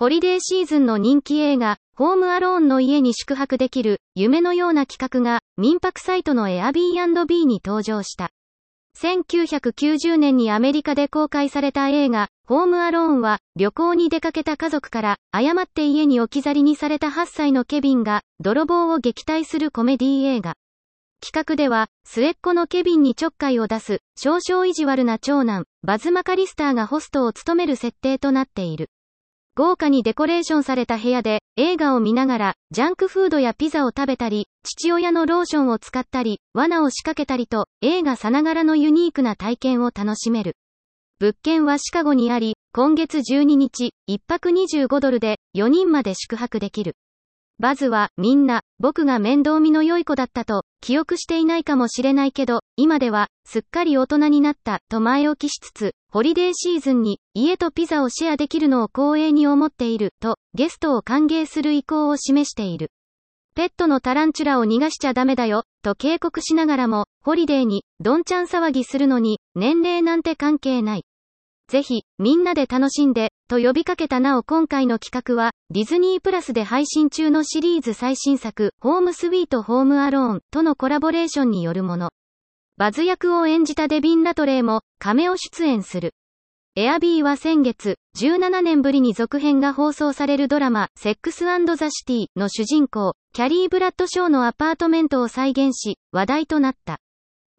ホリデーシーズンの人気映画、ホームアローンの家に宿泊できる、夢のような企画が、民泊サイトの Airbnb に登場した。1990年にアメリカで公開された映画、ホームアローンは、旅行に出かけた家族から、誤って家に置き去りにされた8歳のケビンが、泥棒を撃退するコメディ映画。企画では、末っ子のケビンにちょっかいを出す、少々意地悪な長男、バズ・マカリスターがホストを務める設定となっている。豪華にデコレーションされた部屋で、映画を見ながら、ジャンクフードやピザを食べたり、父親のローションを使ったり、罠を仕掛けたりと、映画さながらのユニークな体験を楽しめる。物件はシカゴにあり、今月12日、1泊25ドルで、4人まで宿泊できる。バズは、みんな、僕が面倒見の良い子だったと、記憶していないかもしれないけど、今では、すっかり大人になった、と前置きしつつ、ホリデーシーズンに、家とピザをシェアできるのを光栄に思っている、と、ゲストを歓迎する意向を示している。ペットのタランチュラを逃がしちゃダメだよ、と警告しながらも、ホリデーに、どんちゃん騒ぎするのに、年齢なんて関係ない。ぜひ、みんなで楽しんで、と呼びかけたなお今回の企画は、ディズニープラスで配信中のシリーズ最新作、ホームスウィートホームアローンとのコラボレーションによるもの。バズ役を演じたデビン・ラトレイも、カメオ出演する。エアビーは先月、17年ぶりに続編が放送されるドラマ、セックスザ・シティの主人公、キャリー・ブラッドショーのアパートメントを再現し、話題となった。